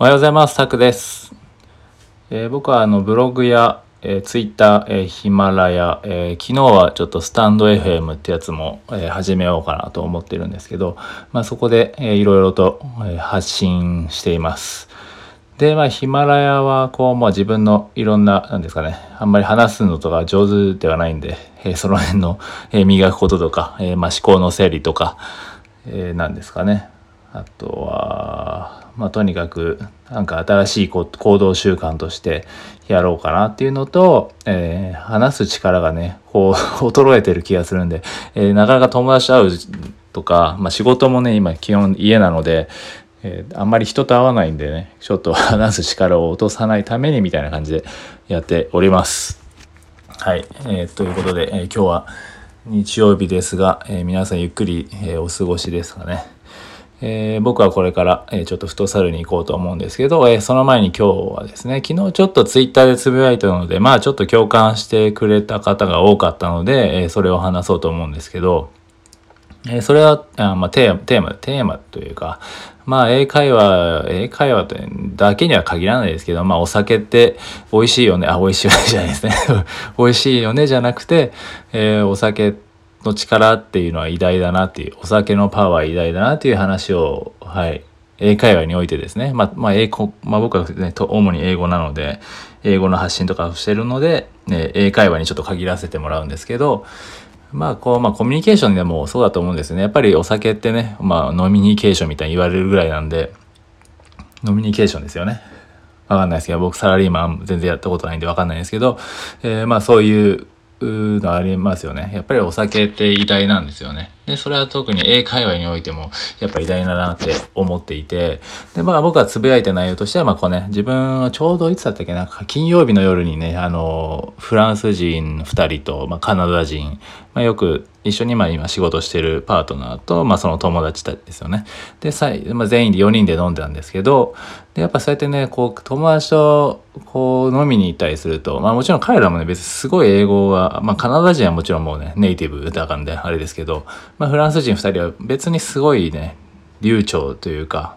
おはようございます。タクです。えー、僕はあのブログや、えー、ツイッター、えー、ヒマラヤ、えー、昨日はちょっとスタンド FM ってやつも、え、始めようかなと思ってるんですけど、まあ、そこで、えー、いろいろと、え、発信しています。で、まあ、ヒマラヤは、こう、まあ、自分のいろんな、なんですかね、あんまり話すのとか上手ではないんで、え、その辺の、え、磨くこととか、え、まあ、思考の整理とか、え、なんですかね。あとは、まあ、とにかくなんか新しい行動習慣としてやろうかなっていうのと、えー、話す力がねこう 衰えてる気がするんで、えー、なかなか友達と会うとか、まあ、仕事もね今基本家なので、えー、あんまり人と会わないんでねちょっと 話す力を落とさないためにみたいな感じでやっております。はい、えー、ということで、え今日は日曜日ですが、え皆さんゆっくり、えお過ごしですかね。えー、僕はこれから、えー、ちょっとフットサルに行こうと思うんですけど、えー、その前に今日はですね、昨日ちょっとツイッターでつぶやいたので、まあちょっと共感してくれた方が多かったので、えそれを話そうと思うんですけど、えそれは、あまあテーマ、テーマ、テーマというか、まあ英会話、英会話だけには限らないですけど、まあお酒って美味しいよね、あ、美味しいよねじゃないですね。美味しいよねじゃなくて、えお酒っての力っていうのは偉大だなっていう、お酒のパワー偉大だなっていう話を、はい、英会話においてですね、まあ、まあ、英語、まあ僕はね、主に英語なので、英語の発信とかをしてるので、ね、英会話にちょっと限らせてもらうんですけど、まあ、こう、まあ、コミュニケーションでもそうだと思うんですよね。やっぱりお酒ってね、まあ、ノミニケーションみたいに言われるぐらいなんで、ノミニケーションですよね。わかんないですけど、僕サラリーマン全然やったことないんでわかんないんですけど、えー、まあそういうのありますよね。やっぱりお酒って偉大なんですよね。で、それは特に英会話においても、やっぱ偉大だなって思っていて、で、まあ僕がつぶやいた内容としては、まあこうね、自分はちょうどいつだったっけな、金曜日の夜にね、あの、フランス人2人と、まあカナダ人、まあよく一緒にまあ今仕事してるパートナーと、まあその友達たちですよね。で、さまあ、全員で4人で飲んでたんですけど、で、やっぱそうやってね、こう、友達とこう飲みに行ったりすると、まあもちろん彼らもね、別にすごい英語は、まあカナダ人はもちろんもうね、ネイティブだからで、あれですけど、まあフランス人2人は別にすごいね、流暢というか、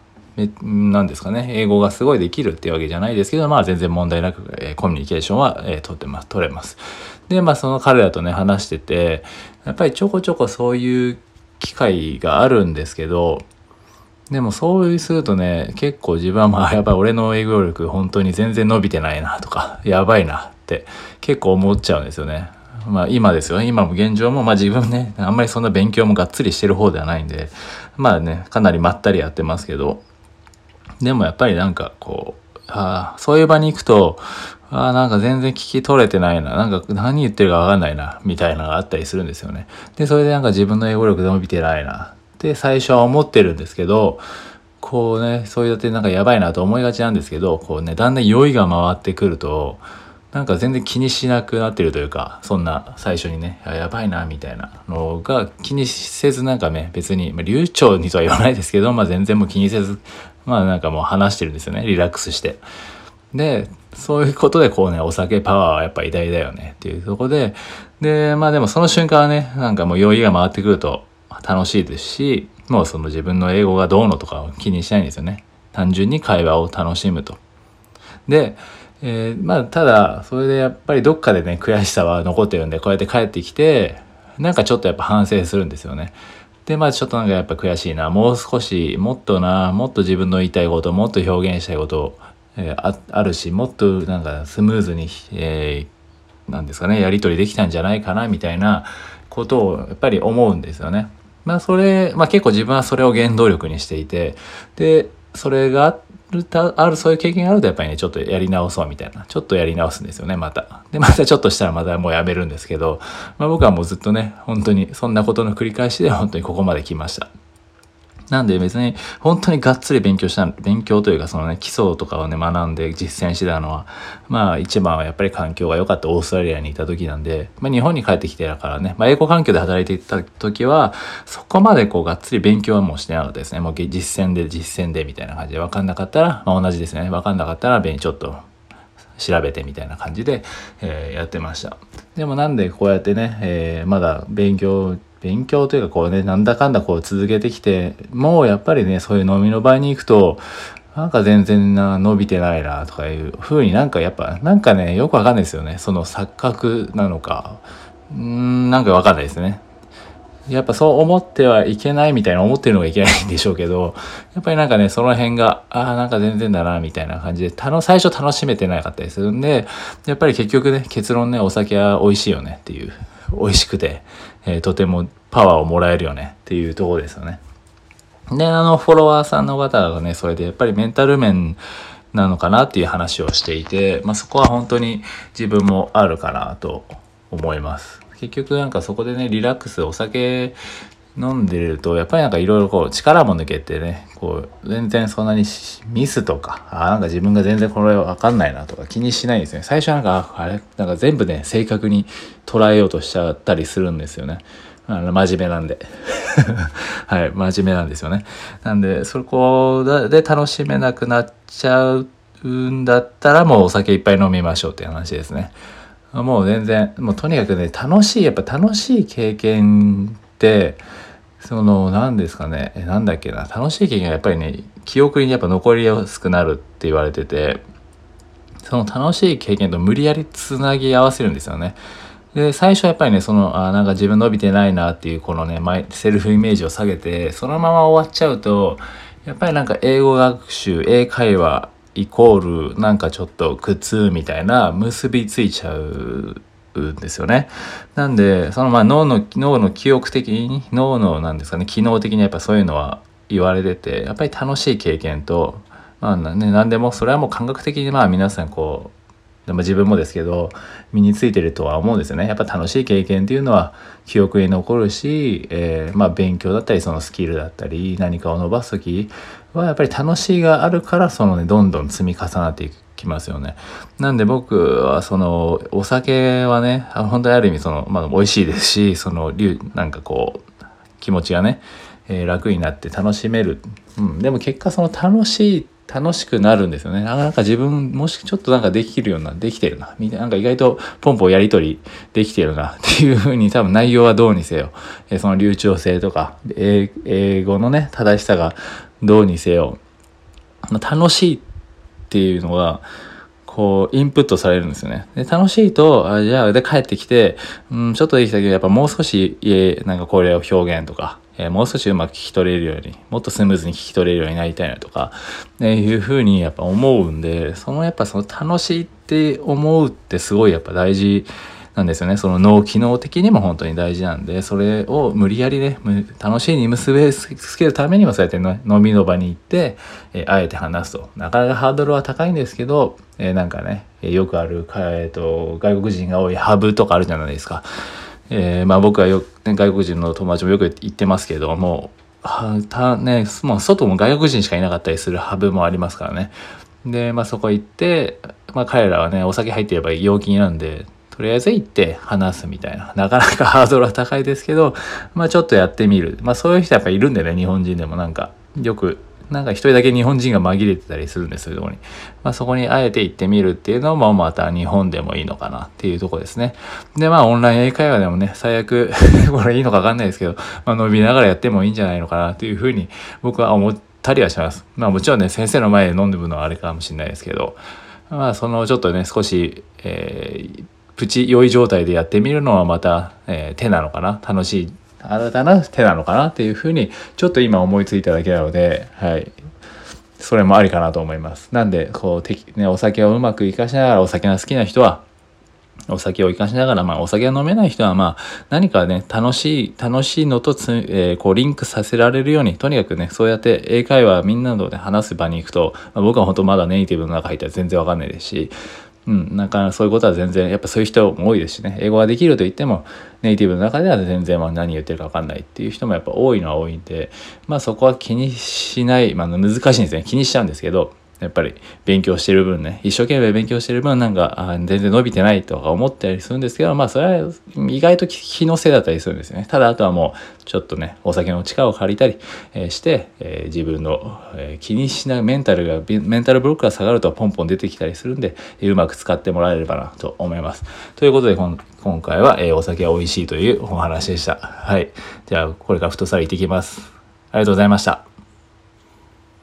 なんですかね、英語がすごいできるっていうわけじゃないですけど、まあ全然問題なく、えー、コミュニケーションは、えー、取ってます、取れます。で、まあその彼らとね、話してて、やっぱりちょこちょこそういう機会があるんですけど、でもそうするとね、結構自分はまあ やっぱり俺の英語力本当に全然伸びてないなとか、やばいなって結構思っちゃうんですよね。まあ今ですよ。今も現状も、まあ自分ね、あんまりそんな勉強もがっつりしてる方ではないんで、まあね、かなりまったりやってますけど、でもやっぱりなんかこう、ああそういう場に行くと、ああ、なんか全然聞き取れてないな。なんか何言ってるかわかんないな。みたいなのがあったりするんですよね。で、それでなんか自分の英語力で伸びてないな。って最初は思ってるんですけど、こうね、そうやってなんかやばいなと思いがちなんですけど、こうね、だんだん酔いが回ってくると、なんか全然気にしなくなってるというか、そんな最初にね、やばいな、みたいなのが気にせずなんかね、別に、まあ、流暢にとは言わないですけど、まあ全然もう気にせず、まあなんかもう話してるんですよね、リラックスして。で、そういうことでこうね、お酒パワーはやっぱ偉大だよねっていうとこで、で、まあでもその瞬間はね、なんかもう酔いが回ってくると楽しいですし、もうその自分の英語がどうのとかを気にしないんですよね。単純に会話を楽しむと。で、えー、まあただ、それでやっぱりどっかでね、悔しさは残ってるんで、こうやって帰ってきて、なんかちょっとやっぱ反省するんですよね。で、まあちょっとなんかやっぱ悔しいな。もう少し、もっとな、もっと自分の言いたいこと、もっと表現したいことえー、ああるしもっとなんかスムーズに、えー、なんですかねやり取りできたんじゃないかなみたいなことをやっぱり思うんですよね。まあそれ、まあ結構自分はそれを原動力にしていてでそれがあるあるそういう経験があるとやっぱりねちょっとやり直そうみたいなちょっとやり直すんですよねまた。でまたちょっとしたらまたもうやめるんですけど、まあ、僕はもうずっとね本当にそんなことの繰り返しで本当にここまで来ました。なんで別に本当にがっつり勉強した、勉強というかそのね、基礎とかをね、学んで実践してたのは、まあ一番はやっぱり環境が良かったオーストラリアにいた時なんで、まあ日本に帰ってきてたからね、まあ英語環境で働いていた時は、そこまでこうがっつり勉強はもうしてなかったですね。もう実践で実践でみたいな感じで分かんなかったら、まあ同じですね。分かんなかったら、ちょっと調べてみたいな感じで、えー、やってました。でもなんでこうやってね、えー、まだ勉強勉強というかこうね、なんだかんだこう続けてきて、もうやっぱりね、そういう飲みの場合に行くと、なんか全然な伸びてないなとかいう風になんかやっぱなんかねよくわかんないですよね。その錯覚なのか。うんなんかわかんないですね。やっぱそう思ってはいけないみたいな思ってるのがいけないんでしょうけどやっぱりなんかねその辺がああなんか全然だなみたいな感じで最初楽しめてなかったりするんでやっぱり結局ね結論ねお酒は美味しいよねっていう。美味しくて、えー、とてもパワーをもらえるよねっていうところですよね。で、あの、フォロワーさんの方がね、それでやっぱりメンタル面なのかなっていう話をしていて、まあ、そこは本当に自分もあるかなと思います。結局なんかそこでね、リラックス、お酒飲んでると、やっぱりなんかいろいろこう力も抜けてね、こう、全然そんなにミスとか、あなんか自分が全然これわかんないなとか気にしないんですね。最初なんか、あれなんか全部ね、正確に捉えようとしちゃったりするんですよね。あの真面目なんで はい真面目なんですよねなんでそこで楽しめなくなっちゃうんだったらもうお酒いっぱい飲みましょうっていう話ですねもう全然もうとにかくね楽しいやっぱ楽しい経験ってその何ですかねなんだっけな楽しい経験がやっぱりね記憶にやっぱ残りやすくなるって言われててその楽しい経験と無理やりつなぎ合わせるんですよね。で、最初はやっぱりね、その、あなんか自分伸びてないなっていう、このね、セルフイメージを下げて、そのまま終わっちゃうと、やっぱりなんか英語学習、英会話イコール、なんかちょっと苦痛みたいな結びついちゃううんですよね。なんで、そのまあ脳の、脳の記憶的に、脳のなんですかね、機能的にやっぱそういうのは言われてて、やっぱり楽しい経験と、まあね、何でも、それはもう感覚的にまあ皆さんこう、でも自分もですけど身についてるとは思うんですよねやっぱ楽しい経験っていうのは記憶に残るし、えー、まあ勉強だったりそのスキルだったり何かを伸ばす時はやっぱり楽しいがあるからそのねどんどん積み重なっていくきますよね。なんで僕はそのお酒はね本当にある意味そのまあ美味しいですしそのなんかこう気持ちがね、えー、楽になって楽しめる、うん、でも結果その楽しい楽しくなるんですよね。なんか自分もしちょっとなんかできるような、できてるな。みたいな、なんか意外とポンポンやりとりできてるなっていうふうに多分内容はどうにせよ、えその流暢性とか、英語のね、正しさがどうにせよ、楽しいっていうのが、こう、インプットされるんですよね。で、楽しいと、あじゃあ、で、帰ってきて、うん、ちょっとできたけど、やっぱもう少し、なんかこれを表現とか、えー、もう少しうまく聞き取れるように、もっとスムーズに聞き取れるようになりたいなとか、ね、いうふうにやっぱ思うんで、そのやっぱその楽しいって思うってすごいやっぱ大事なんですよね。その脳機能的にも本当に大事なんで、それを無理やりね、楽しいに結びつけるためにもそうやって飲みの場に行って、えー、あえて話すと。なかなかハードルは高いんですけど、えー、なんかね、よくある、えーと外国人が多いハブとかあるじゃないですか。えー、まあ僕はよ、外国人の友達もよく言ってますけども、たね、もう外も外国人しかいなかったりするハブもありますからね。で、まあそこ行って、まあ彼らはね、お酒入ってれば陽気になんで、とりあえず行って話すみたいな。なかなか ハードルは高いですけど、まあちょっとやってみる。まあそういう人やっぱいるんでね、日本人でもなんか、よくなんか一人だけ日本人が紛れてたりするんですそういうとこに。まあそこにあえて行ってみるっていうのもまた日本でもいいのかなっていうとこですね。でまあオンライン英会話でもね、最悪 これいいのかわかんないですけど、まあ伸びながらやってもいいんじゃないのかなっていうふうに僕は思ったりはします。まあもちろんね、先生の前で飲んでるのはあれかもしれないですけど、まあそのちょっとね、少し、えー、プチ良い状態でやってみるのはまた、えー、手なのかな？楽しい新たな手なのかな？っていうふうにちょっと今思いついただけなので、はい。それもありかなと思います。なんで、こう、ね、お酒をうまく活かしながら、お酒が好きな人は、お酒を活かしながら、まあ、お酒が飲めない人は、まあ、何かね、楽しい、楽しいのとつ、えー、こう、リンクさせられるように、とにかくね、そうやって英会話みんなので話す場に行くと、まあ、僕は本当まだネイティブの中入ったら全然わかんないですし、うん、なんかそういうことは全然やっぱそういう人も多いですしね。英語ができると言ってもネイティブの中では全然ま何言ってるか分かんないっていう人もやっぱ多いのは多いんでまあそこは気にしない、まあ、難しいんですね。気にしちゃうんですけどやっぱり勉強してる分ね、一生懸命勉強してる分なんか、全然伸びてないとか思ったりするんですけど、まあそれは意外と気のせいだったりするんですよね。ただあとはもうちょっとね、お酒の力を借りたり、えして、え、自分の、え、気にしないメンタルが、メンタルブロックが下がるとポンポン出てきたりするんで、えうまく使ってもらえればなと思います。ということで今回は、え、お酒は美味しいというお話でした。はい。じゃあこれからフットサル行ってきます。ありがとうございました。